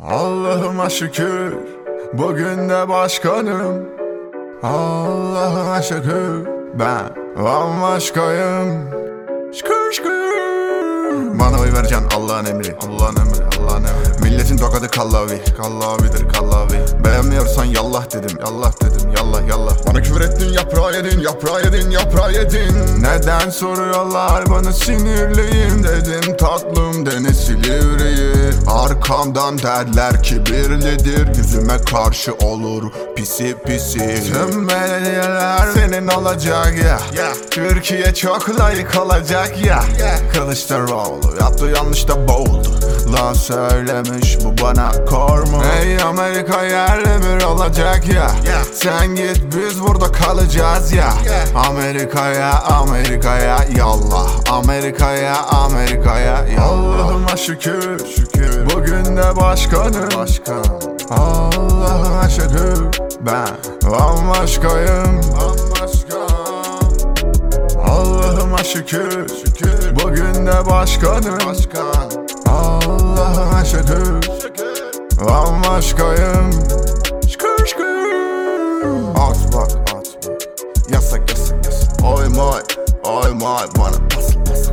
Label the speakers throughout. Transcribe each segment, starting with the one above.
Speaker 1: Allah'ıma şükür bugün de başkanım. Allah'ıma şükür ben bambaşkayım. Şükür şükür. Bana oy vereceksin Allah'ın emri. Allah'ın emri Allah'ın emri. Milletin tokadı kallavi. Kallavidir kallavi. Beğenmiyorsan yallah dedim Yallah dedim yallah yallah. Bana küfür ettin yaprağı yedin Yaprağı yedin yaprağı yedin. Neden soruyorlar bana sinirliyim Dedim. Tatlım deniz silivriyi Arkamdan derler kibirlidir Yüzüme karşı olur. Pisi pisi Tüm belediyeler senin olacak ya Türkiye çok layık olacak ya Kılıçdaroğlu yaptı yanlış da boğuldu Lan söylemiş. Bu bana kor mu? Ey Amerika yerle bir olacak ya. Sen git biz burada kalacağız ya. Amerika'ya Amerika'ya yallah. Amerika'ya Amerika'ya Allah'ıma şükür. Şükür. Bugün de başkanım. Başkan. Allah'ıma şükür. Ben. Bambaşkayım. Bambaşka Allah'ıma şükür. Şükür. Bugün de başkanım. Başkan Bambaşkayım. Şükür şükür At bak at bak. Yasak yasak yasak. Oy moy. Oy moy. Bana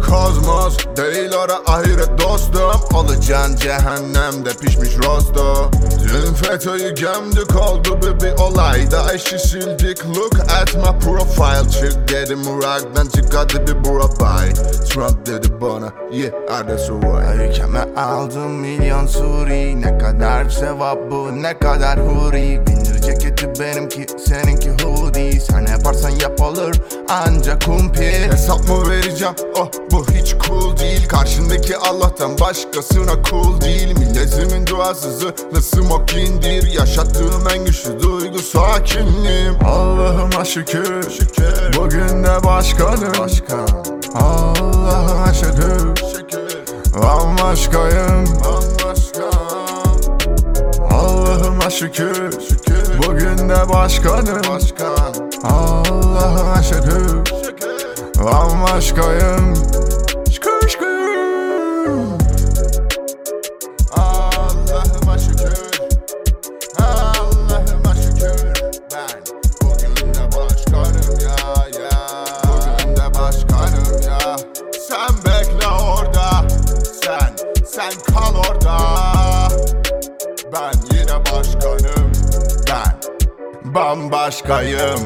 Speaker 1: Kozmos değil ora ahiret dostum. Olacaksın cehennemde pişmiş rosto. Dün FETÖ'yü gömdük oldu bir, bir olayda. Eşi sildik look at my profile. Çık dedim Irak'tan çık hadi bir bura bay. Trump dedi bana yeah adresi var Ülkeme aldım milyon suri. Ne kadar sevap bu ne kadar huri ceketi benimki seninki hoodie Sen yaparsan yapılır ancak kumpir Hesap mı vereceğim? Oh bu hiç cool değil. Karşındaki Allah'tan başkasına cool değil. Milletimin duası zırhlı smokindir. Yaşattığım en güçlü duygu sakinliğim. Allah'ıma şükür, şükür. Bugün de başkanım. Başkan. Allah'ıma şükür, şükür. Bambaşkayım. Bambaşka Allah'ıma şükür, şükür. Bugün de başkanım Başkan Allah'ıma şükür, şükür. Bambaşkayım bambaşkayım